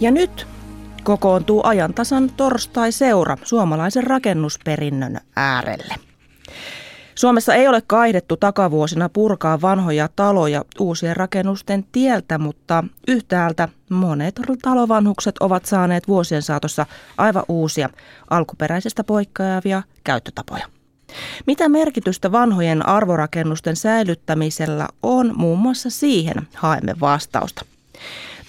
Ja nyt kokoontuu ajantasan torstai-seura suomalaisen rakennusperinnön äärelle. Suomessa ei ole kaihdettu takavuosina purkaa vanhoja taloja uusien rakennusten tieltä, mutta yhtäältä monet talovanhukset ovat saaneet vuosien saatossa aivan uusia, alkuperäisestä poikkeavia käyttötapoja. Mitä merkitystä vanhojen arvorakennusten säilyttämisellä on, muun muassa siihen haemme vastausta.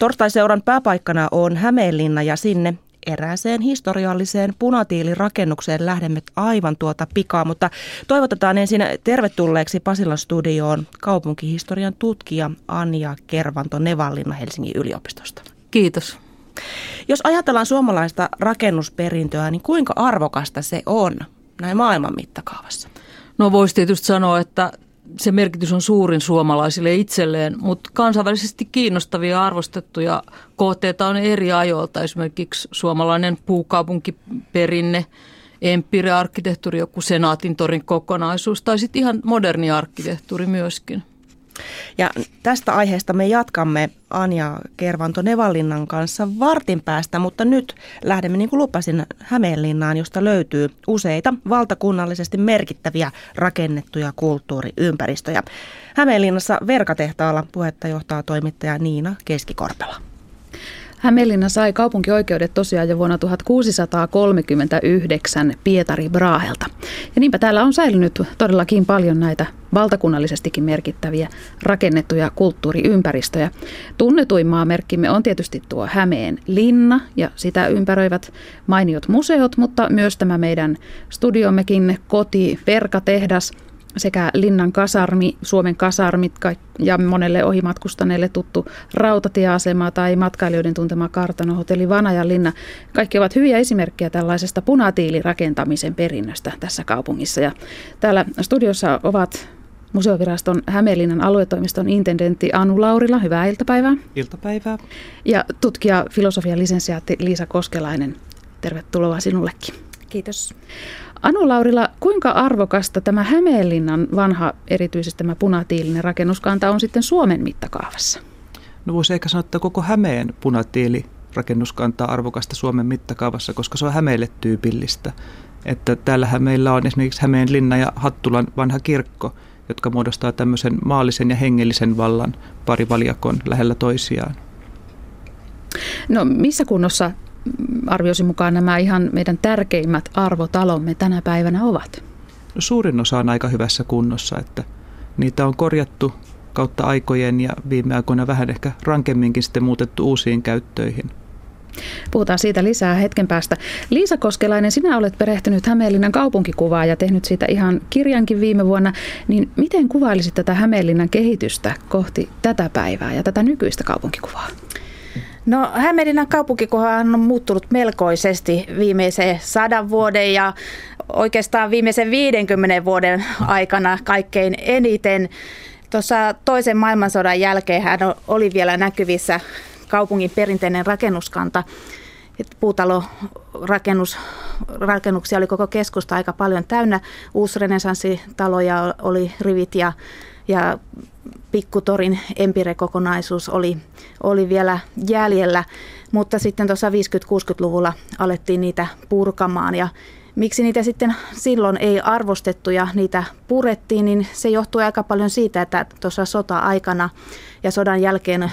Torstaiseuran pääpaikkana on Hämeenlinna ja sinne erääseen historialliseen punatiilirakennukseen lähdemme aivan tuota pikaa, mutta toivotetaan ensin tervetulleeksi Pasilan studioon kaupunkihistorian tutkija Anja Kervanto Nevallinna Helsingin yliopistosta. Kiitos. Jos ajatellaan suomalaista rakennusperintöä, niin kuinka arvokasta se on näin maailman mittakaavassa? No voisi tietysti sanoa, että se merkitys on suurin suomalaisille itselleen, mutta kansainvälisesti kiinnostavia arvostettuja kohteita on eri ajoilta. Esimerkiksi suomalainen puukaupunkiperinne, empire-arkkitehtuuri, joku Senaatin torin kokonaisuus tai sitten ihan moderni arkkitehtuuri myöskin. Ja tästä aiheesta me jatkamme Anja Kervanto Nevallinnan kanssa vartin päästä, mutta nyt lähdemme niin kuin lupasin Hämeenlinnaan, josta löytyy useita valtakunnallisesti merkittäviä rakennettuja kulttuuriympäristöjä. Hämeenlinnassa Verkatehtaalla puhetta johtaa toimittaja Niina Keskikorpela. Hämeenlinna sai kaupunkioikeudet tosiaan jo vuonna 1639 Pietari Braahelta. Ja niinpä täällä on säilynyt todellakin paljon näitä valtakunnallisestikin merkittäviä rakennettuja kulttuuriympäristöjä. Tunnetuin maamerkkimme on tietysti tuo Hämeen linna ja sitä ympäröivät mainiot museot, mutta myös tämä meidän studiommekin koti, Verkatehdas – sekä Linnan kasarmi, Suomen kasarmit ja monelle ohimatkustaneelle tuttu rautatieasema tai matkailijoiden tuntema kartano, hotelli Vanajan linna. Kaikki ovat hyviä esimerkkejä tällaisesta punatiilirakentamisen perinnöstä tässä kaupungissa. Ja täällä studiossa ovat Museoviraston Hämeenlinnan aluetoimiston intendentti Anu Laurila. Hyvää iltapäivää. Iltapäivää. Ja tutkija filosofian lisensiaatti Liisa Koskelainen. Tervetuloa sinullekin. Kiitos. Anu Laurila, kuinka arvokasta tämä Hämeenlinnan vanha, erityisesti tämä punatiilinen rakennuskanta on sitten Suomen mittakaavassa? No voisi ehkä sanoa, että koko Hämeen punatiili rakennuskanta arvokasta Suomen mittakaavassa, koska se on Hämeelle tyypillistä. Että täällähän meillä on esimerkiksi Hämeenlinna ja Hattulan vanha kirkko, jotka muodostaa tämmöisen maallisen ja hengellisen vallan parivaljakon lähellä toisiaan. No missä kunnossa arvioisin mukaan nämä ihan meidän tärkeimmät arvotalomme tänä päivänä ovat? No suurin osa on aika hyvässä kunnossa, että niitä on korjattu kautta aikojen ja viime aikoina vähän ehkä rankemminkin sitten muutettu uusiin käyttöihin. Puhutaan siitä lisää hetken päästä. Liisa Koskelainen, sinä olet perehtynyt Hämeenlinnan kaupunkikuvaa ja tehnyt siitä ihan kirjankin viime vuonna. Niin miten kuvailisit tätä Hämeenlinnan kehitystä kohti tätä päivää ja tätä nykyistä kaupunkikuvaa? No Hämeenlinnan kaupunkikohan on muuttunut melkoisesti viimeisen sadan vuoden ja oikeastaan viimeisen 50 vuoden aikana kaikkein eniten. Tuossa toisen maailmansodan jälkeen hän oli vielä näkyvissä kaupungin perinteinen rakennuskanta. Puutalo rakennus, rakennuksia oli koko keskusta aika paljon täynnä. Uusrenesanssitaloja oli rivit ja, ja Pikkutorin Empire-kokonaisuus oli, oli vielä jäljellä, mutta sitten tuossa 50-60-luvulla alettiin niitä purkamaan. Ja Miksi niitä sitten silloin ei arvostettu ja niitä purettiin, niin se johtui aika paljon siitä, että tuossa sota-aikana ja sodan jälkeen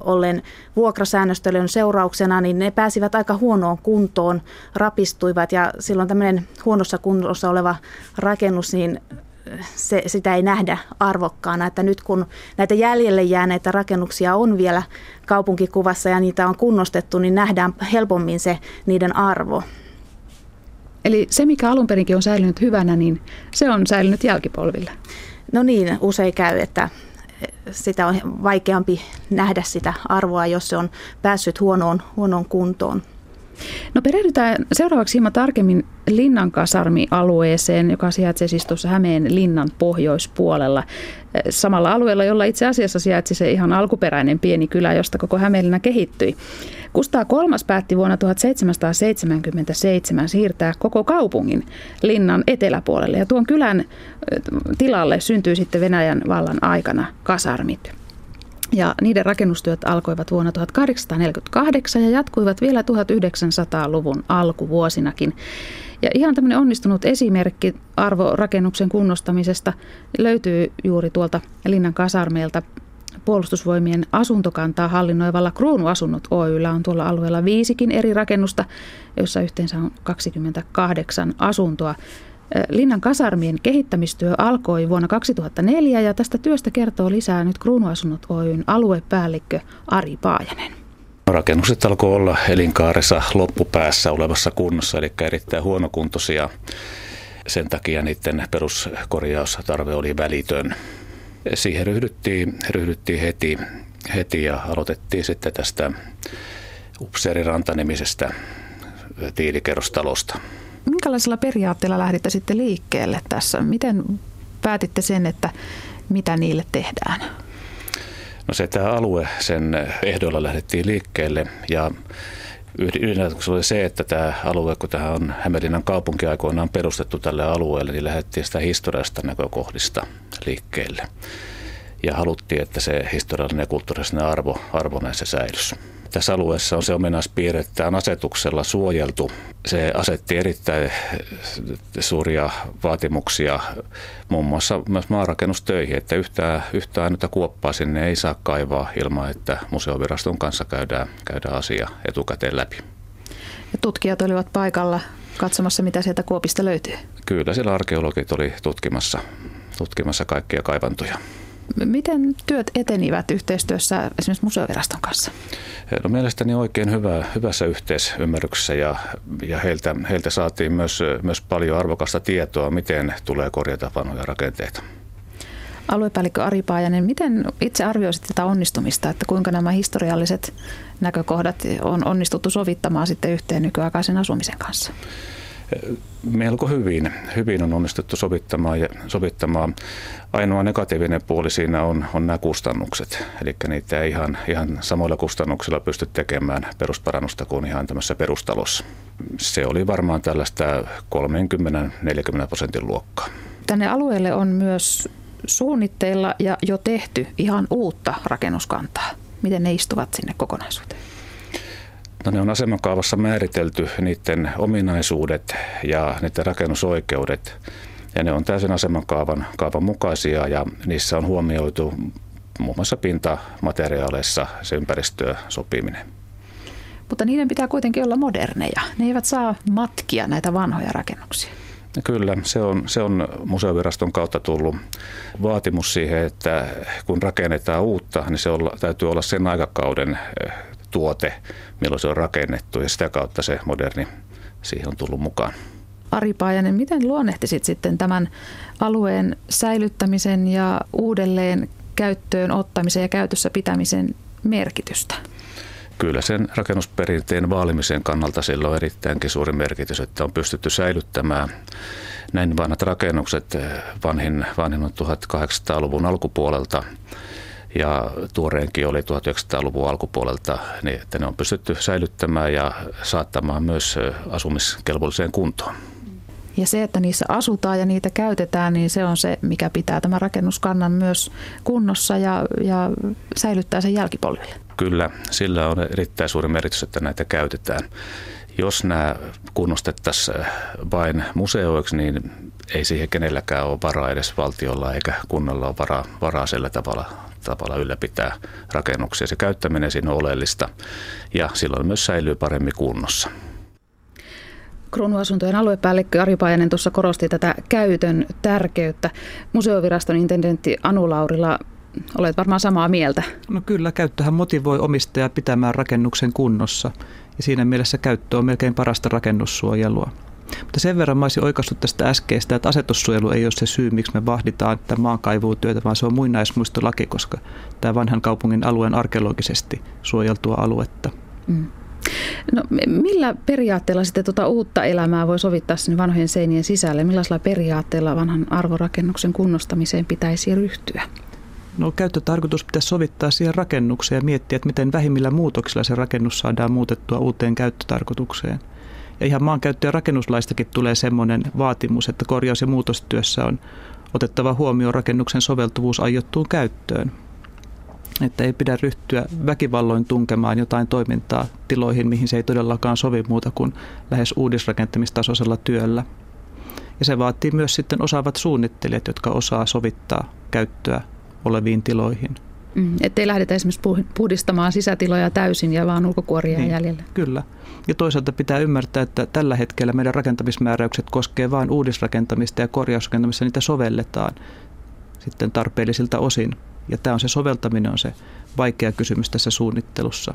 ollen vuokrasäännöstelyn seurauksena, niin ne pääsivät aika huonoon kuntoon, rapistuivat. Ja silloin tämmöinen huonossa kunnossa oleva rakennus, niin se, sitä ei nähdä arvokkaana. Että nyt kun näitä jäljelle jääneitä rakennuksia on vielä kaupunkikuvassa ja niitä on kunnostettu, niin nähdään helpommin se niiden arvo. Eli se, mikä alun perinkin on säilynyt hyvänä, niin se on säilynyt jälkipolville. No niin, usein käy, että sitä on vaikeampi nähdä sitä arvoa, jos se on päässyt huonoon, huonoon kuntoon. No perehdytään seuraavaksi hieman tarkemmin Linnan kasarmi-alueeseen, joka sijaitsee siis tuossa Hämeen linnan pohjoispuolella. Samalla alueella, jolla itse asiassa sijaitsi se ihan alkuperäinen pieni kylä, josta koko Hämeenlinna kehittyi. Kustaa kolmas päätti vuonna 1777 siirtää koko kaupungin linnan eteläpuolelle ja tuon kylän tilalle syntyi sitten Venäjän vallan aikana kasarmit. Ja niiden rakennustyöt alkoivat vuonna 1848 ja jatkuivat vielä 1900-luvun alkuvuosinakin. Ja ihan tämmöinen onnistunut esimerkki arvorakennuksen kunnostamisesta löytyy juuri tuolta Linnan kasarmeelta puolustusvoimien asuntokantaa hallinnoivalla Kruunuasunnot Oyllä on tuolla alueella viisikin eri rakennusta, joissa yhteensä on 28 asuntoa. Linnan kasarmien kehittämistyö alkoi vuonna 2004 ja tästä työstä kertoo lisää nyt Kruunuasunnot Oyn aluepäällikkö Ari Paajanen. Rakennukset alkoi olla elinkaaressa loppupäässä olevassa kunnossa, eli erittäin huonokuntoisia. Sen takia niiden peruskorjaustarve oli välitön. Siihen ryhdyttiin, ryhdyttiin heti, heti ja aloitettiin sitten tästä Upseeriranta-nimisestä tiilikerrostalosta. Minkälaisella periaatteella lähditte sitten liikkeelle tässä? Miten päätitte sen, että mitä niille tehdään? No se tämä alue, sen ehdoilla lähdettiin liikkeelle ja ydinajatuksena oli se, että tämä alue, kun tähän on Hämeenlinnan kaupunki aikoinaan perustettu tälle alueelle, niin lähdettiin sitä historiallisesta näkökohdista liikkeelle. Ja haluttiin, että se historiallinen ja kulttuurinen arvo, arvo näissä säilyisi. Tässä alueessa on se ominaispiirre, että on asetuksella suojeltu. Se asetti erittäin suuria vaatimuksia muun muassa myös maanrakennustöihin, että yhtään, yhtään ainutta kuoppaa sinne ei saa kaivaa ilman, että museoviraston kanssa käydään, käydään asia etukäteen läpi. Ja tutkijat olivat paikalla katsomassa, mitä sieltä kuopista löytyy? Kyllä, siellä arkeologit oli tutkimassa, tutkimassa kaikkia kaivantoja. Miten työt etenivät yhteistyössä esimerkiksi museoviraston kanssa? No mielestäni oikein hyvä, hyvässä yhteisymmärryksessä ja, ja heiltä, heiltä saatiin myös, myös paljon arvokasta tietoa, miten tulee korjata vanhoja rakenteita. Aluepäällikkö Ari Paajanen, miten itse arvioisit tätä onnistumista, että kuinka nämä historialliset näkökohdat on onnistuttu sovittamaan sitten yhteen nykyaikaisen asumisen kanssa? Melko hyvin, hyvin on onnistuttu sovittamaan, ja, sovittamaan. Ainoa negatiivinen puoli siinä on, on nämä kustannukset. Eli niitä ei ihan, ihan samoilla kustannuksilla pysty tekemään perusparannusta kuin ihan tämmöisessä perustalossa. Se oli varmaan tällaista 30-40 prosentin luokkaa. Tänne alueelle on myös suunnitteilla ja jo tehty ihan uutta rakennuskantaa. Miten ne istuvat sinne kokonaisuuteen? No ne on asemakaavassa määritelty niiden ominaisuudet ja niiden rakennusoikeudet. Ja ne on täysin asemakaavan kaavan mukaisia ja niissä on huomioitu muun muassa pintamateriaaleissa se ympäristöä sopiminen. Mutta niiden pitää kuitenkin olla moderneja. Ne eivät saa matkia näitä vanhoja rakennuksia. Kyllä, se on, se on museoviraston kautta tullut vaatimus siihen, että kun rakennetaan uutta, niin se olla, täytyy olla sen aikakauden tuote, milloin se on rakennettu ja sitä kautta se moderni siihen on tullut mukaan. Ari Paajanen, miten luonnehtisit sitten tämän alueen säilyttämisen ja uudelleen käyttöön ottamisen ja käytössä pitämisen merkitystä? Kyllä sen rakennusperinteen vaalimisen kannalta sillä on erittäinkin suuri merkitys, että on pystytty säilyttämään näin vanhat rakennukset. Vanhin, vanhin on 1800-luvun alkupuolelta ja tuoreenkin oli 1900-luvun alkupuolelta, niin että ne on pystytty säilyttämään ja saattamaan myös asumiskelvolliseen kuntoon. Ja se, että niissä asutaan ja niitä käytetään, niin se on se, mikä pitää tämän rakennuskannan myös kunnossa ja, ja säilyttää sen jälkipolville. Kyllä, sillä on erittäin suuri merkitys, että näitä käytetään. Jos nämä kunnostettaisiin vain museoiksi, niin ei siihen kenelläkään ole varaa edes valtiolla eikä kunnalla ole varaa, varaa sillä tavalla, tavalla ylläpitää rakennuksia. Se käyttäminen siinä on oleellista ja silloin myös säilyy paremmin kunnossa. Kruunuasuntojen aluepäällikkö Ari Paajanen tuossa korosti tätä käytön tärkeyttä. Museoviraston intendentti Anu Laurila, olet varmaan samaa mieltä. No kyllä, käyttöhän motivoi omistajaa pitämään rakennuksen kunnossa. Ja siinä mielessä käyttö on melkein parasta rakennussuojelua. Mutta sen verran mä olisin oikaissut tästä äskeistä, että asetussuojelu ei ole se syy, miksi me vahditaan tätä maankaivuutyötä, vaan se on muinaismuistolaki, koska tämä vanhan kaupungin alue on arkeologisesti suojeltua aluetta. Mm. No, millä periaatteella sitten tuota uutta elämää voi sovittaa sinne vanhojen seinien sisälle? Millaisella periaatteella vanhan arvorakennuksen kunnostamiseen pitäisi ryhtyä? No käyttötarkoitus pitäisi sovittaa siihen rakennukseen ja miettiä, että miten vähimmillä muutoksilla se rakennus saadaan muutettua uuteen käyttötarkoitukseen. Ja ihan maankäyttö- ja rakennuslaistakin tulee semmoinen vaatimus, että korjaus- ja muutostyössä on otettava huomioon rakennuksen soveltuvuus aiottuun käyttöön. että ei pidä ryhtyä väkivalloin tunkemaan jotain toimintaa tiloihin, mihin se ei todellakaan sovi muuta kuin lähes uudisrakentamistasoisella työllä. Ja se vaatii myös sitten osaavat suunnittelijat, jotka osaa sovittaa käyttöä oleviin tiloihin. Mm, ei lähdetä esimerkiksi puhdistamaan sisätiloja täysin ja vaan ulkokuoria niin, jäljellä. Kyllä. Ja toisaalta pitää ymmärtää, että tällä hetkellä meidän rakentamismääräykset koskee vain uudisrakentamista ja korjausrakentamista, niitä sovelletaan sitten tarpeellisilta osin. Ja tämä on se soveltaminen on se vaikea kysymys tässä suunnittelussa.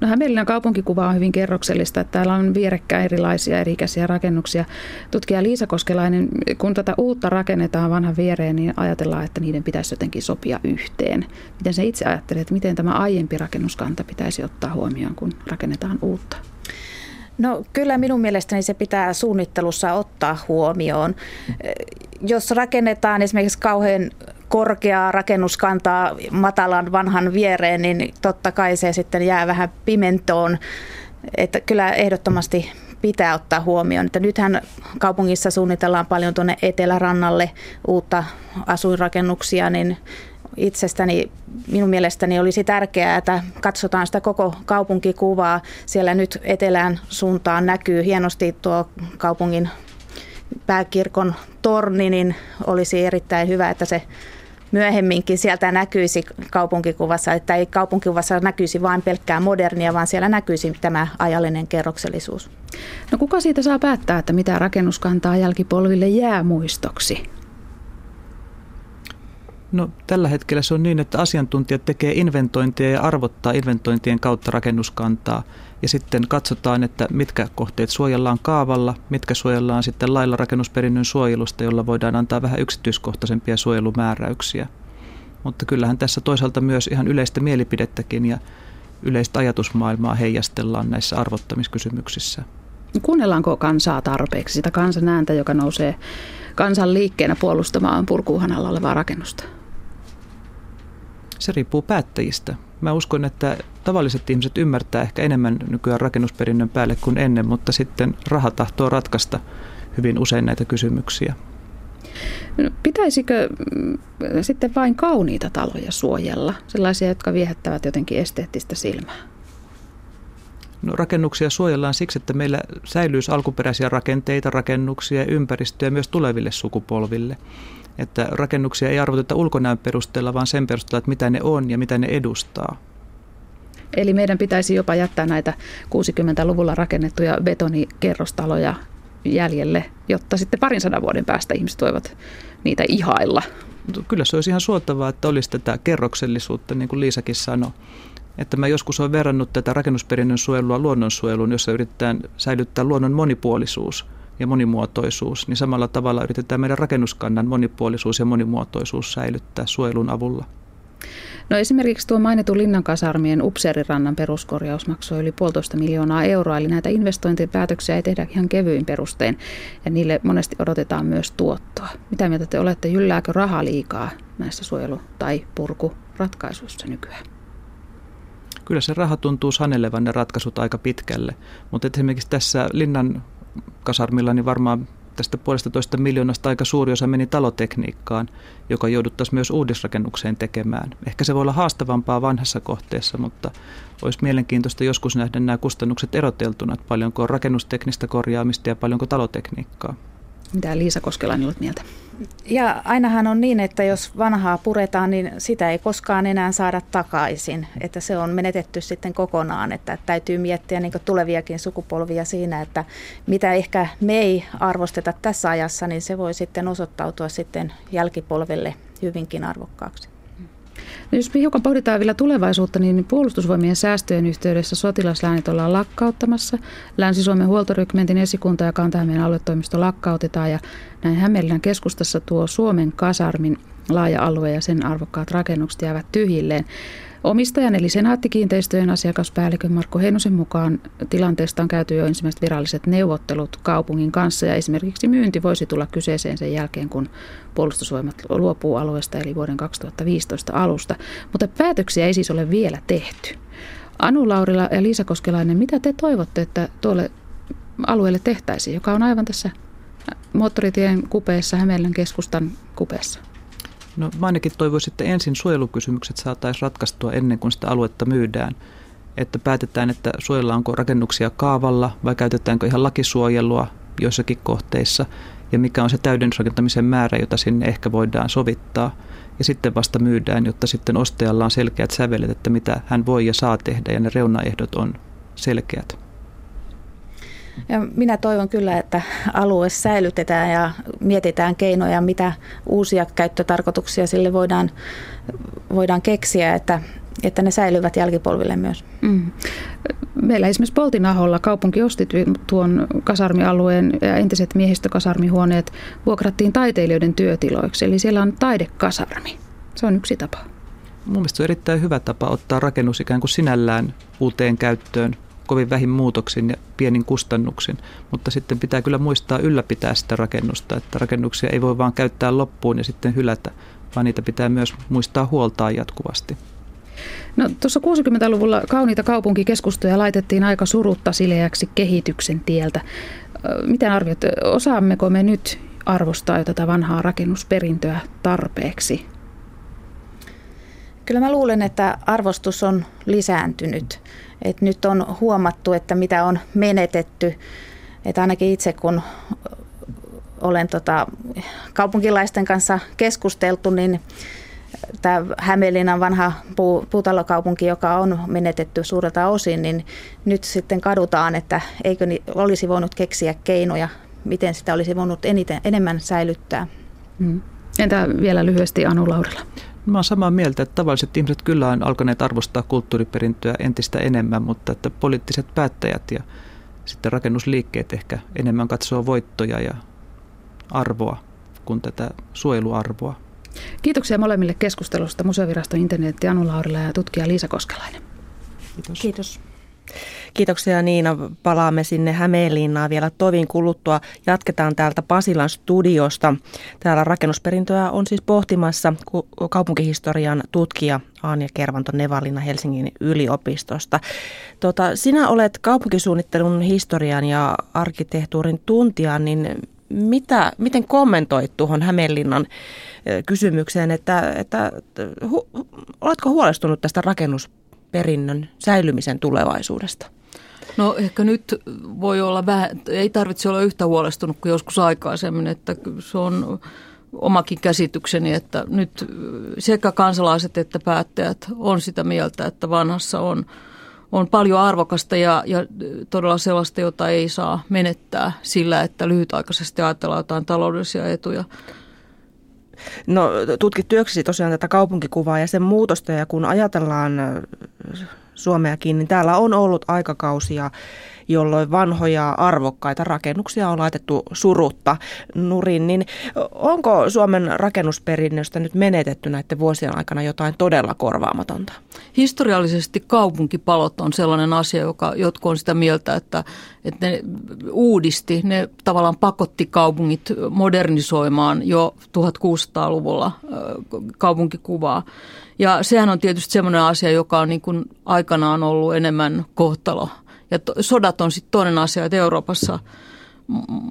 No Hämeenlinnan kaupunkikuva on hyvin kerroksellista, että täällä on vierekkäin erilaisia eri-ikäisiä rakennuksia. Tutkija Liisa Koskelainen, kun tätä uutta rakennetaan vanhan viereen, niin ajatellaan, että niiden pitäisi jotenkin sopia yhteen. Miten se itse ajattelee, että miten tämä aiempi rakennuskanta pitäisi ottaa huomioon, kun rakennetaan uutta? No kyllä minun mielestäni se pitää suunnittelussa ottaa huomioon. Jos rakennetaan esimerkiksi kauhean korkeaa rakennuskantaa matalan vanhan viereen, niin totta kai se sitten jää vähän pimentoon. Että kyllä ehdottomasti pitää ottaa huomioon. Että nythän kaupungissa suunnitellaan paljon tuonne etelärannalle uutta asuinrakennuksia, niin itsestäni, minun mielestäni olisi tärkeää, että katsotaan sitä koko kaupunkikuvaa. Siellä nyt etelään suuntaan näkyy hienosti tuo kaupungin pääkirkon torni, niin olisi erittäin hyvä, että se myöhemminkin sieltä näkyisi kaupunkikuvassa, että ei kaupunkikuvassa näkyisi vain pelkkää modernia, vaan siellä näkyisi tämä ajallinen kerroksellisuus. No kuka siitä saa päättää, että mitä rakennuskantaa jälkipolville jää muistoksi? No, tällä hetkellä se on niin, että asiantuntijat tekee inventointia ja arvottaa inventointien kautta rakennuskantaa. Ja sitten katsotaan, että mitkä kohteet suojellaan kaavalla, mitkä suojellaan sitten lailla rakennusperinnön suojelusta, jolla voidaan antaa vähän yksityiskohtaisempia suojelumääräyksiä. Mutta kyllähän tässä toisaalta myös ihan yleistä mielipidettäkin ja yleistä ajatusmaailmaa heijastellaan näissä arvottamiskysymyksissä. Kuunnellaanko kansaa tarpeeksi, sitä kansan ääntä, joka nousee kansan liikkeenä puolustamaan purkuuhan alla olevaa rakennusta? Se riippuu päättäjistä. Mä uskon, että tavalliset ihmiset ymmärtää ehkä enemmän nykyään rakennusperinnön päälle kuin ennen, mutta sitten raha tahtoo ratkaista hyvin usein näitä kysymyksiä. No, pitäisikö mm, sitten vain kauniita taloja suojella, sellaisia, jotka viehättävät jotenkin esteettistä silmää? No, rakennuksia suojellaan siksi, että meillä säilyisi alkuperäisiä rakenteita, rakennuksia ja ympäristöjä myös tuleville sukupolville että rakennuksia ei arvoteta ulkonäön perusteella, vaan sen perusteella, että mitä ne on ja mitä ne edustaa. Eli meidän pitäisi jopa jättää näitä 60-luvulla rakennettuja betonikerrostaloja jäljelle, jotta sitten parin sadan vuoden päästä ihmiset voivat niitä ihailla. Kyllä se olisi ihan suotavaa, että olisi tätä kerroksellisuutta, niin kuin Liisakin sanoi. Että mä joskus olen verrannut tätä rakennusperinnön suojelua luonnonsuojeluun, jossa yritetään säilyttää luonnon monipuolisuus – ja monimuotoisuus, niin samalla tavalla yritetään meidän rakennuskannan monipuolisuus ja monimuotoisuus säilyttää suojelun avulla. No esimerkiksi tuo mainitun linnan kasarmien Upseerirannan peruskorjaus maksoi yli puolitoista miljoonaa euroa, eli näitä investointipäätöksiä ei tehdä ihan kevyin perustein, ja niille monesti odotetaan myös tuottoa. Mitä mieltä te olette, jyllääkö raha liikaa näissä suojelu- tai purkuratkaisuissa nykyään? Kyllä se raha tuntuu sanelevan ne ratkaisut aika pitkälle, mutta esimerkiksi tässä linnan kasarmilla, niin varmaan tästä puolesta toista miljoonasta aika suuri osa meni talotekniikkaan, joka jouduttaisiin myös uudisrakennukseen tekemään. Ehkä se voi olla haastavampaa vanhassa kohteessa, mutta olisi mielenkiintoista joskus nähdä nämä kustannukset eroteltuna, paljonko on rakennusteknistä korjaamista ja paljonko talotekniikkaa. Mitä Liisa Koskelainen olet mieltä? Ja ainahan on niin, että jos vanhaa puretaan, niin sitä ei koskaan enää saada takaisin. Että se on menetetty sitten kokonaan, että täytyy miettiä niin tuleviakin sukupolvia siinä, että mitä ehkä me ei arvosteta tässä ajassa, niin se voi sitten osoittautua sitten jälkipolvelle hyvinkin arvokkaaksi. No jos me hiukan pohditaan vielä tulevaisuutta, niin puolustusvoimien säästöjen yhteydessä sotilasläänit ollaan lakkauttamassa. Länsi-Suomen huoltorykmentin esikunta ja Kanta-Hämeen aluetoimisto lakkautetaan ja näin Hämeenlinnan keskustassa tuo Suomen kasarmin laaja alue ja sen arvokkaat rakennukset jäävät tyhjilleen. Omistajan eli senaattikiinteistöjen asiakaspäällikön Marko Heinosen mukaan tilanteesta on käyty jo ensimmäiset viralliset neuvottelut kaupungin kanssa ja esimerkiksi myynti voisi tulla kyseeseen sen jälkeen, kun puolustusvoimat luopuu alueesta eli vuoden 2015 alusta. Mutta päätöksiä ei siis ole vielä tehty. Anu Laurila ja Liisa Koskelainen, mitä te toivotte, että tuolle alueelle tehtäisiin, joka on aivan tässä moottoritien kupeessa, Hämeenlän keskustan kupeessa? No mä ainakin toivoisin, että ensin suojelukysymykset saataisiin ratkaistua ennen kuin sitä aluetta myydään. Että päätetään, että suojellaanko rakennuksia kaavalla vai käytetäänkö ihan lakisuojelua joissakin kohteissa ja mikä on se täydennysrakentamisen määrä, jota sinne ehkä voidaan sovittaa. Ja sitten vasta myydään, jotta sitten ostajalla on selkeät sävelet, että mitä hän voi ja saa tehdä ja ne reunaehdot on selkeät. Ja minä toivon kyllä, että alue säilytetään ja mietitään keinoja, mitä uusia käyttötarkoituksia sille voidaan, voidaan keksiä, että, että ne säilyvät jälkipolville myös. Mm. Meillä esimerkiksi Poltinaholla kaupunki osti tuon kasarmialueen ja entiset miehistökasarmihuoneet vuokrattiin taiteilijoiden työtiloiksi. Eli siellä on taidekasarmi. Se on yksi tapa. Mun mielestä se on erittäin hyvä tapa ottaa rakennus ikään kuin sinällään uuteen käyttöön kovin vähin muutoksin ja pienin kustannuksin, mutta sitten pitää kyllä muistaa ylläpitää sitä rakennusta, että rakennuksia ei voi vaan käyttää loppuun ja sitten hylätä, vaan niitä pitää myös muistaa huoltaa jatkuvasti. No, tuossa 60-luvulla kauniita kaupunkikeskustoja laitettiin aika surutta sileäksi kehityksen tieltä. Miten arvioit, osaammeko me nyt arvostaa jo tätä vanhaa rakennusperintöä tarpeeksi? Kyllä mä luulen, että arvostus on lisääntynyt. Et nyt on huomattu, että mitä on menetetty. Et ainakin itse kun olen tota, kaupunkilaisten kanssa keskusteltu, niin tämä Hämeenlinnan vanha puu, puutalokaupunki, joka on menetetty suurelta osin, niin nyt sitten kadutaan, että eikö ni, olisi voinut keksiä keinoja, miten sitä olisi voinut eniten, enemmän säilyttää. Mm. Entä vielä lyhyesti Anu Laurila? Mä olen samaa mieltä, että tavalliset ihmiset kyllä on alkaneet arvostaa kulttuuriperintöä entistä enemmän, mutta että poliittiset päättäjät ja sitten rakennusliikkeet ehkä enemmän katsoo voittoja ja arvoa kuin tätä suojeluarvoa. Kiitoksia molemmille keskustelusta Museoviraston internetti Anu Laurila ja tutkija Liisa Koskelainen. Kiitos. Kiitos. Kiitoksia Niina. Palaamme sinne Hämeenlinnaan vielä tovin kuluttua. Jatketaan täältä Pasilan studiosta. Täällä rakennusperintöä on siis pohtimassa kaupunkihistorian tutkija Anja Kervanto Nevalina Helsingin yliopistosta. Tota, sinä olet kaupunkisuunnittelun historian ja arkkitehtuurin tuntija, niin mitä, miten kommentoit tuohon Hämeenlinnan kysymykseen, että, että hu, oletko huolestunut tästä rakennusperinnön säilymisen tulevaisuudesta? No ehkä nyt voi olla vähän, ei tarvitse olla yhtä huolestunut kuin joskus aikaisemmin, että se on omakin käsitykseni, että nyt sekä kansalaiset että päättäjät on sitä mieltä, että vanhassa on, on paljon arvokasta ja, ja todella sellaista, jota ei saa menettää sillä, että lyhytaikaisesti ajatellaan jotain taloudellisia etuja. No tutkit työksesi tosiaan tätä kaupunkikuvaa ja sen muutosta ja kun ajatellaan Suomeakin, niin täällä on ollut aikakausia, jolloin vanhoja arvokkaita rakennuksia on laitettu surutta nurin. Niin onko Suomen rakennusperinnöstä nyt menetetty näiden vuosien aikana jotain todella korvaamatonta? Historiallisesti kaupunkipalot on sellainen asia, joka jotkut on sitä mieltä, että, että ne uudisti, ne tavallaan pakotti kaupungit modernisoimaan jo 1600-luvulla kaupunkikuvaa. Ja sehän on tietysti semmoinen asia, joka on niin kuin aikanaan ollut enemmän kohtalo. Ja to, sodat on sitten toinen asia, että Euroopassa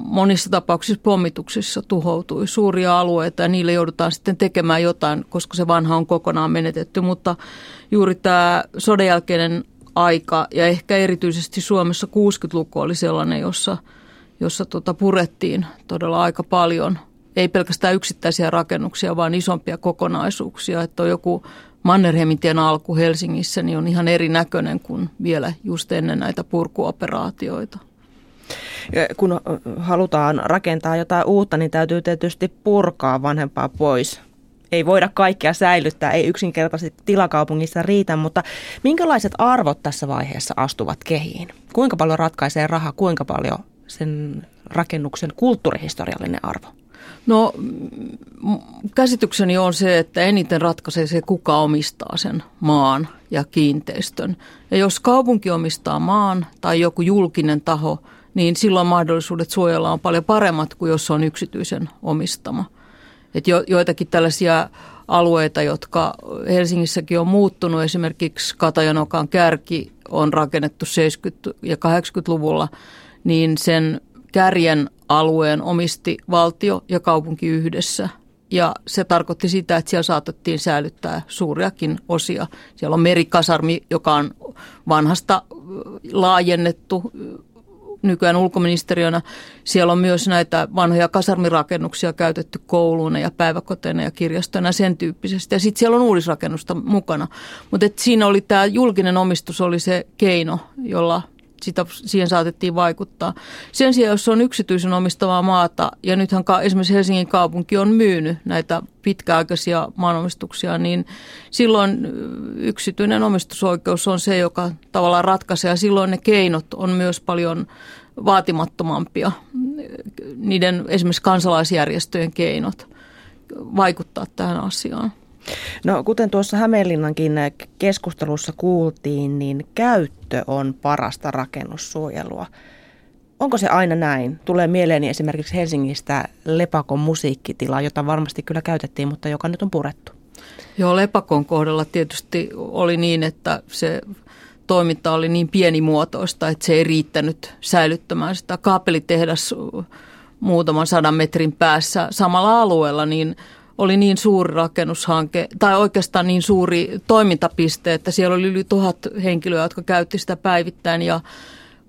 monissa tapauksissa pommituksissa tuhoutui suuria alueita ja niille joudutaan sitten tekemään jotain, koska se vanha on kokonaan menetetty. Mutta juuri tämä sodan jälkeinen aika ja ehkä erityisesti Suomessa 60-luku oli sellainen, jossa, jossa tota purettiin todella aika paljon – ei pelkästään yksittäisiä rakennuksia, vaan isompia kokonaisuuksia. Että on joku Mannerheimintien alku Helsingissä niin on ihan erinäköinen kuin vielä just ennen näitä purkuoperaatioita. Kun halutaan rakentaa jotain uutta, niin täytyy tietysti purkaa vanhempaa pois. Ei voida kaikkea säilyttää, ei yksinkertaisesti tilakaupungissa riitä, mutta minkälaiset arvot tässä vaiheessa astuvat kehiin? Kuinka paljon ratkaisee raha, kuinka paljon sen rakennuksen kulttuurihistoriallinen arvo? No käsitykseni on se, että eniten ratkaisee se, kuka omistaa sen maan ja kiinteistön. Ja jos kaupunki omistaa maan tai joku julkinen taho, niin silloin mahdollisuudet suojella on paljon paremmat kuin jos se on yksityisen omistama. Et jo, joitakin tällaisia alueita, jotka Helsingissäkin on muuttunut, esimerkiksi Katajanokan kärki on rakennettu 70- ja 80-luvulla, niin sen kärjen alueen omisti valtio ja kaupunki yhdessä. ja se tarkoitti sitä, että siellä saatettiin säilyttää suuriakin osia. Siellä on merikasarmi, joka on vanhasta laajennettu nykyään ulkoministeriönä. Siellä on myös näitä vanhoja kasarmirakennuksia käytetty kouluina ja päiväkoteina ja kirjastoina ja sen tyyppisesti. Ja sitten siellä on uudisrakennusta mukana. Mutta siinä oli tämä julkinen omistus oli se keino, jolla sitä, siihen saatettiin vaikuttaa. Sen sijaan, jos on yksityisen omistavaa maata, ja nythän esimerkiksi Helsingin kaupunki on myynyt näitä pitkäaikaisia maanomistuksia, niin silloin yksityinen omistusoikeus on se, joka tavallaan ratkaisee, ja silloin ne keinot on myös paljon vaatimattomampia, niiden esimerkiksi kansalaisjärjestöjen keinot vaikuttaa tähän asiaan. No kuten tuossa Hämeenlinnankin keskustelussa kuultiin, niin käyttö on parasta rakennussuojelua. Onko se aina näin? Tulee mieleeni esimerkiksi Helsingistä Lepakon musiikkitila, jota varmasti kyllä käytettiin, mutta joka nyt on purettu. Joo, Lepakon kohdalla tietysti oli niin, että se toiminta oli niin pienimuotoista, että se ei riittänyt säilyttämään sitä kaapelitehdas muutaman sadan metrin päässä samalla alueella, niin oli niin suuri rakennushanke, tai oikeastaan niin suuri toimintapiste, että siellä oli yli tuhat henkilöä, jotka käytti sitä päivittäin ja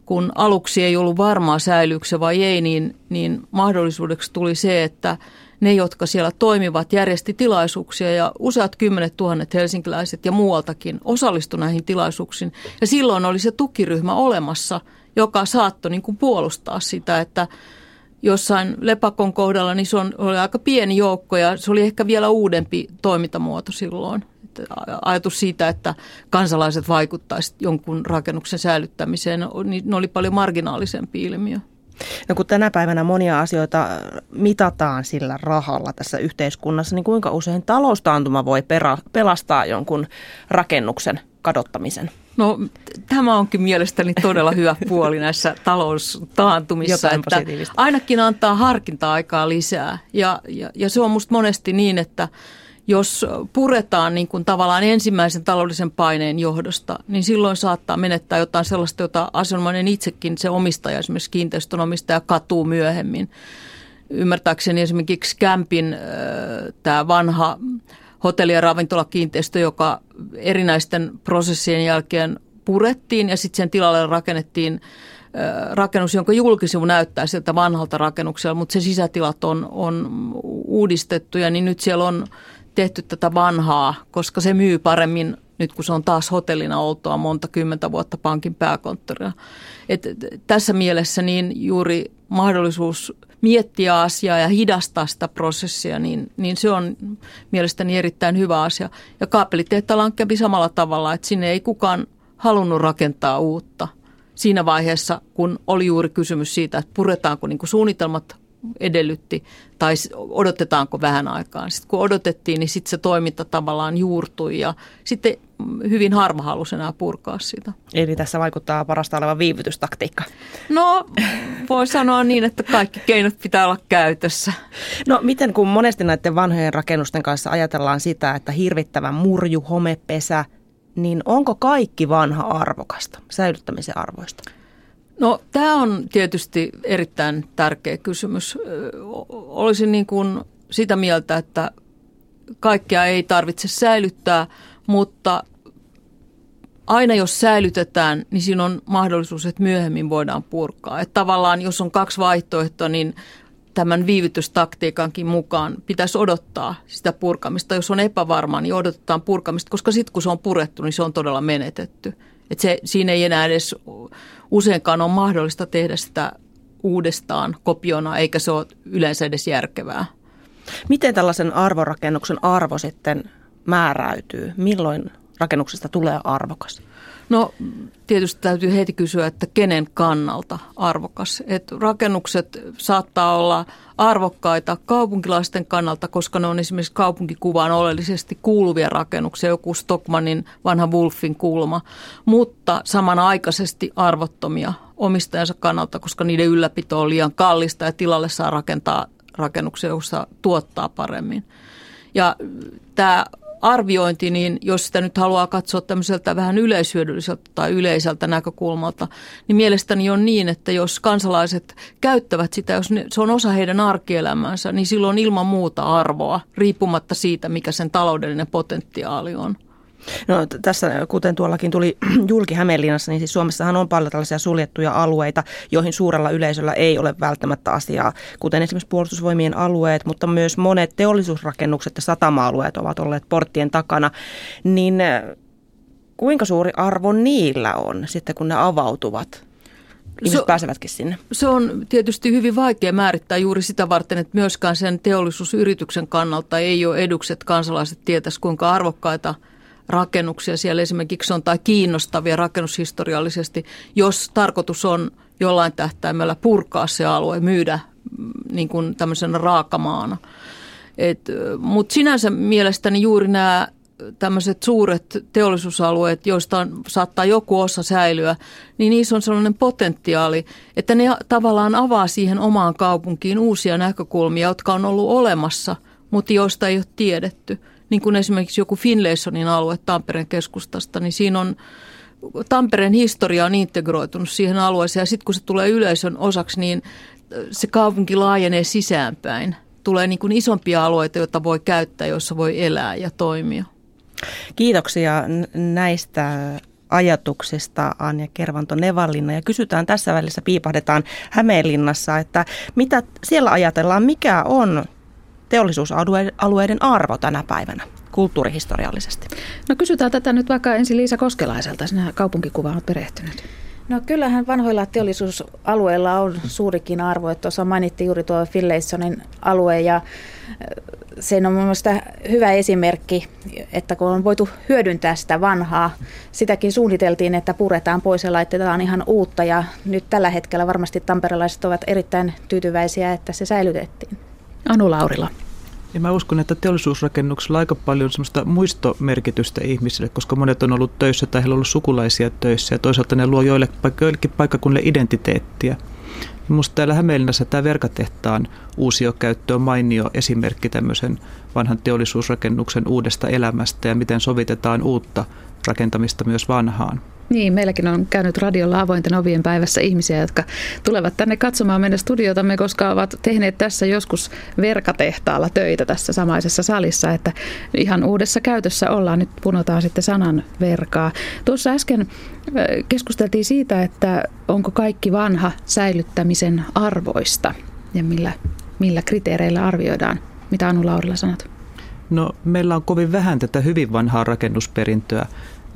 kun aluksi ei ollut varmaa säilyykö se vai ei, niin, niin mahdollisuudeksi tuli se, että ne, jotka siellä toimivat, järjesti tilaisuuksia ja useat kymmenet tuhannet helsinkiläiset ja muualtakin osallistu näihin tilaisuuksiin. Ja silloin oli se tukiryhmä olemassa, joka saattoi niin kuin puolustaa sitä, että jossain lepakon kohdalla, niin se on, oli aika pieni joukko ja se oli ehkä vielä uudempi toimintamuoto silloin. Ajatus siitä, että kansalaiset vaikuttaisivat jonkun rakennuksen säilyttämiseen, niin ne oli paljon marginaalisempi ilmiö. No kun tänä päivänä monia asioita mitataan sillä rahalla tässä yhteiskunnassa, niin kuinka usein taloustaantuma voi pelastaa jonkun rakennuksen kadottamisen? No tämä onkin mielestäni todella hyvä puoli näissä taloustaantumissa, että ainakin antaa harkinta-aikaa lisää. Ja, ja, ja se on musta monesti niin, että jos puretaan niin kuin tavallaan ensimmäisen taloudellisen paineen johdosta, niin silloin saattaa menettää jotain sellaista, jota asianomainen itsekin, se omistaja, esimerkiksi kiinteistön omistaja, katuu myöhemmin. Ymmärtääkseni esimerkiksi Kämpin tämä vanha hotelli- ja ravintolakiinteistö, joka erinäisten prosessien jälkeen purettiin ja sitten sen tilalle rakennettiin rakennus, jonka julkisivu näyttää siltä vanhalta rakennukselta, mutta se sisätilat on, on uudistettu ja niin nyt siellä on tehty tätä vanhaa, koska se myy paremmin nyt kun se on taas hotellina oltua monta kymmentä vuotta pankin pääkonttoria. Et tässä mielessä niin juuri mahdollisuus miettiä asiaa ja hidastaa sitä prosessia, niin, niin se on mielestäni erittäin hyvä asia. Ja kaapelitehtaalla kävi samalla tavalla, että sinne ei kukaan halunnut rakentaa uutta siinä vaiheessa, kun oli juuri kysymys siitä, että puretaanko niin suunnitelmat edellytti tai odotetaanko vähän aikaa. Sitten kun odotettiin, niin sitten se toiminta tavallaan juurtui ja sitten hyvin harva halusi enää purkaa sitä. Eli tässä vaikuttaa parasta olevan viivytystaktiikka. No voi sanoa niin, että kaikki keinot pitää olla käytössä. No miten kun monesti näiden vanhojen rakennusten kanssa ajatellaan sitä, että hirvittävän murju, homepesä, niin onko kaikki vanha arvokasta, säilyttämisen arvoista? No tämä on tietysti erittäin tärkeä kysymys. Olisin niin kuin sitä mieltä, että kaikkea ei tarvitse säilyttää, mutta aina jos säilytetään, niin siinä on mahdollisuus, että myöhemmin voidaan purkaa. Että tavallaan jos on kaksi vaihtoehtoa, niin tämän viivytystaktiikankin mukaan pitäisi odottaa sitä purkamista. Jos on epävarma, niin odotetaan purkamista, koska sitten kun se on purettu, niin se on todella menetetty. Et se, siinä ei enää edes useinkaan ole mahdollista tehdä sitä uudestaan kopiona, eikä se ole yleensä edes järkevää. Miten tällaisen arvorakennuksen arvo sitten määräytyy? Milloin rakennuksesta tulee arvokas? No tietysti täytyy heti kysyä, että kenen kannalta arvokas. Et rakennukset saattaa olla arvokkaita kaupunkilaisten kannalta, koska ne on esimerkiksi kaupunkikuvaan oleellisesti kuuluvia rakennuksia, joku Stockmannin vanha Wolfin kulma, mutta samanaikaisesti arvottomia omistajansa kannalta, koska niiden ylläpito on liian kallista ja tilalle saa rakentaa rakennuksia, jossa tuottaa paremmin. Ja tämä arviointi, niin jos sitä nyt haluaa katsoa tämmöiseltä vähän yleishyödylliseltä tai yleiseltä näkökulmalta, niin mielestäni on niin, että jos kansalaiset käyttävät sitä, jos se on osa heidän arkielämäänsä, niin silloin ilman muuta arvoa, riippumatta siitä, mikä sen taloudellinen potentiaali on. No, tässä, kuten tuollakin tuli julki Hämeenlinnassa, niin siis Suomessahan on paljon tällaisia suljettuja alueita, joihin suurella yleisöllä ei ole välttämättä asiaa, kuten esimerkiksi puolustusvoimien alueet, mutta myös monet teollisuusrakennukset ja satama-alueet ovat olleet porttien takana. Niin äh, kuinka suuri arvo niillä on sitten, kun ne avautuvat? Ihmiset se, pääsevätkin sinne. Se on tietysti hyvin vaikea määrittää juuri sitä varten, että myöskään sen teollisuusyrityksen kannalta ei ole edukset kansalaiset tietäisi, kuinka arvokkaita – rakennuksia siellä esimerkiksi on tai kiinnostavia rakennushistoriallisesti, jos tarkoitus on jollain tähtäimellä purkaa se alue, myydä mm, niin kuin tämmöisenä raakamaana. Mutta sinänsä mielestäni juuri nämä tämmöiset suuret teollisuusalueet, joista on, saattaa joku osa säilyä, niin niissä on sellainen potentiaali, että ne tavallaan avaa siihen omaan kaupunkiin uusia näkökulmia, jotka on ollut olemassa, mutta joista ei ole tiedetty – niin kuin esimerkiksi joku Finlaysonin alue Tampereen keskustasta, niin siinä on Tampereen historia on integroitunut siihen alueeseen ja sitten kun se tulee yleisön osaksi, niin se kaupunki laajenee sisäänpäin. Tulee niin kuin isompia alueita, joita voi käyttää, joissa voi elää ja toimia. Kiitoksia näistä ajatuksista Anja Kervanto Nevallinna ja kysytään tässä välissä, piipahdetaan Hämeenlinnassa, että mitä siellä ajatellaan, mikä on teollisuusalueiden arvo tänä päivänä kulttuurihistoriallisesti? No kysytään tätä nyt vaikka ensin Liisa Koskelaiselta, sinä kaupunkikuvaan olet perehtynyt. No kyllähän vanhoilla teollisuusalueilla on suurikin arvo. Että tuossa mainittiin juuri tuo Finlaysonin alue ja se on mielestäni hyvä esimerkki, että kun on voitu hyödyntää sitä vanhaa, sitäkin suunniteltiin, että puretaan pois ja laitetaan ihan uutta ja nyt tällä hetkellä varmasti tamperelaiset ovat erittäin tyytyväisiä, että se säilytettiin. Anu Laurila. Ja mä uskon, että teollisuusrakennuksella aika paljon semmoista muistomerkitystä ihmisille, koska monet on ollut töissä tai heillä on ollut sukulaisia töissä ja toisaalta ne luo joille, joillekin paikkakunnille identiteettiä. Minusta täällä Hämeenlinnassa tämä verkatehtaan uusiokäyttö on mainio esimerkki tämmöisen vanhan teollisuusrakennuksen uudesta elämästä ja miten sovitetaan uutta rakentamista myös vanhaan. Niin, meilläkin on käynyt radiolla avointen ovien päivässä ihmisiä, jotka tulevat tänne katsomaan meidän studiotamme, koska ovat tehneet tässä joskus verkatehtaalla töitä tässä samaisessa salissa, että ihan uudessa käytössä ollaan. Nyt punotaan sitten sanan verkaa. Tuossa äsken keskusteltiin siitä, että onko kaikki vanha säilyttämisen arvoista ja millä, millä kriteereillä arvioidaan. Mitä Anu Laurila sanot? No meillä on kovin vähän tätä hyvin vanhaa rakennusperintöä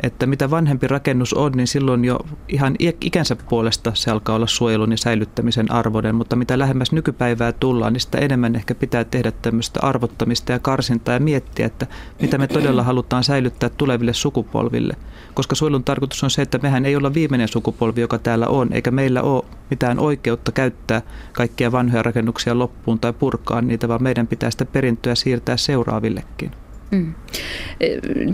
että mitä vanhempi rakennus on, niin silloin jo ihan ikänsä puolesta se alkaa olla suojelun ja säilyttämisen arvoinen, mutta mitä lähemmäs nykypäivää tullaan, niin sitä enemmän ehkä pitää tehdä tämmöistä arvottamista ja karsintaa ja miettiä, että mitä me todella halutaan säilyttää tuleville sukupolville. Koska suojelun tarkoitus on se, että mehän ei olla viimeinen sukupolvi, joka täällä on, eikä meillä ole mitään oikeutta käyttää kaikkia vanhoja rakennuksia loppuun tai purkaa niitä, vaan meidän pitää sitä perintöä siirtää seuraavillekin. Mm.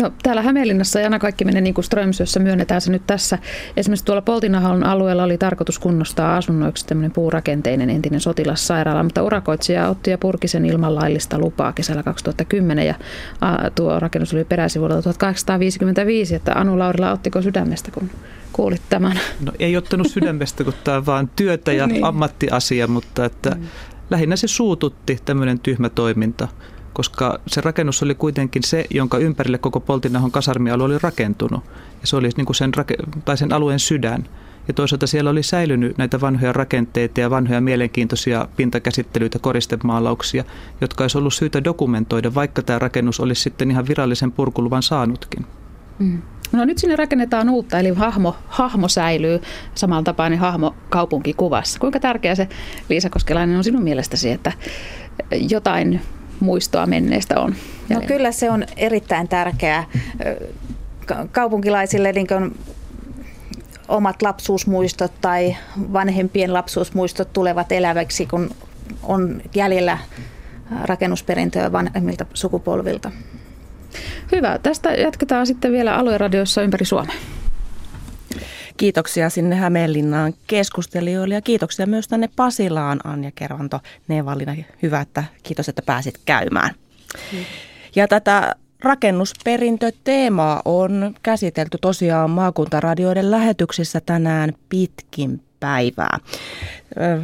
No, täällä Hämeenlinnassa ja aina kaikki menee niin kuin Strömsössä, myönnetään se nyt tässä. Esimerkiksi tuolla Poltinahalon alueella oli tarkoitus kunnostaa asunnoiksi tämmöinen puurakenteinen entinen sotilassairaala, mutta urakoitsija otti ja purki sen ilman laillista lupaa kesällä 2010 ja a, tuo rakennus oli peräisin vuodelta 1855, että Anu Laurila ottiko sydämestä, kun kuulit tämän? No ei ottanut sydämestä, kun tämä on vaan työtä ja niin. ammattiasia, mutta että mm. lähinnä se suututti tämmöinen tyhmä toiminta koska se rakennus oli kuitenkin se, jonka ympärille koko Poltinahon kasarmialue oli rakentunut. Ja se oli niin kuin sen, tai sen alueen sydän. Ja toisaalta siellä oli säilynyt näitä vanhoja rakenteita ja vanhoja mielenkiintoisia pintakäsittelyitä, koristemaalauksia, jotka olisi ollut syytä dokumentoida, vaikka tämä rakennus olisi sitten ihan virallisen purkuluvan saanutkin. Mm. No nyt sinne rakennetaan uutta, eli hahmo, hahmo säilyy samalla tapaa niin hahmo kaupunkikuvassa. Kuinka tärkeä se, Liisa Koskelainen, on sinun mielestäsi, että jotain muistoa menneestä on? No kyllä se on erittäin tärkeää kaupunkilaisille niin kuin omat lapsuusmuistot tai vanhempien lapsuusmuistot tulevat eläväksi, kun on jäljellä rakennusperintöä vanhemmilta sukupolvilta. Hyvä. Tästä jatketaan sitten vielä alueradiossa ympäri Suomea. Kiitoksia sinne Hämeenlinnaan keskustelijoille ja kiitoksia myös tänne Pasilaan Anja Kervanto Nevalina. Hyvä, että kiitos, että pääsit käymään. Ja tätä Rakennusperintöteemaa on käsitelty tosiaan maakuntaradioiden lähetyksissä tänään pitkin päivää.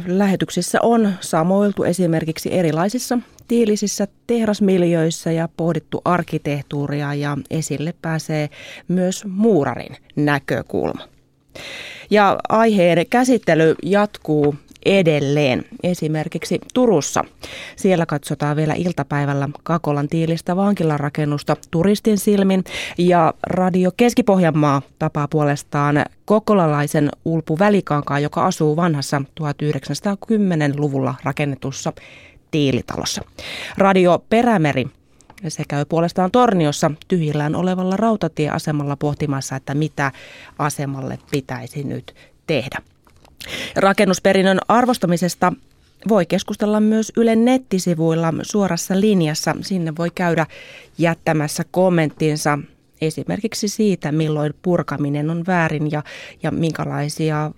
Lähetyksissä on samoiltu esimerkiksi erilaisissa tiilisissä tehrasmiljöissä ja pohdittu arkkitehtuuria ja esille pääsee myös muurarin näkökulma. Ja aiheen käsittely jatkuu edelleen. Esimerkiksi Turussa. Siellä katsotaan vielä iltapäivällä Kakolan tiilistä vankilanrakennusta turistin silmin. Ja Radio Keski-Pohjanmaa tapaa puolestaan kokolalaisen Ulpu Välikankaan, joka asuu vanhassa 1910-luvulla rakennetussa tiilitalossa. Radio Perämeri se käy puolestaan Torniossa tyhjillään olevalla rautatieasemalla pohtimassa, että mitä asemalle pitäisi nyt tehdä. Rakennusperinnön arvostamisesta voi keskustella myös Ylen nettisivuilla suorassa linjassa. Sinne voi käydä jättämässä kommenttinsa esimerkiksi siitä, milloin purkaminen on väärin ja, ja minkälaisia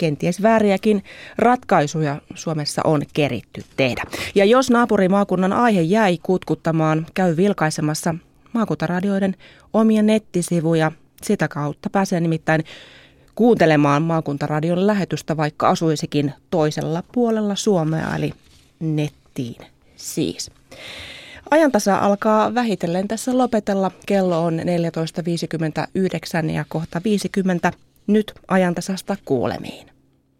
kenties vääriäkin ratkaisuja Suomessa on keritty tehdä. Ja jos naapurimaakunnan aihe jäi kutkuttamaan, käy vilkaisemassa maakuntaradioiden omia nettisivuja. Sitä kautta pääsee nimittäin kuuntelemaan maakuntaradion lähetystä, vaikka asuisikin toisella puolella Suomea, eli nettiin siis. Ajantasa alkaa vähitellen tässä lopetella. Kello on 14.59 ja kohta 50. Nyt ajantasasta kuulemiin.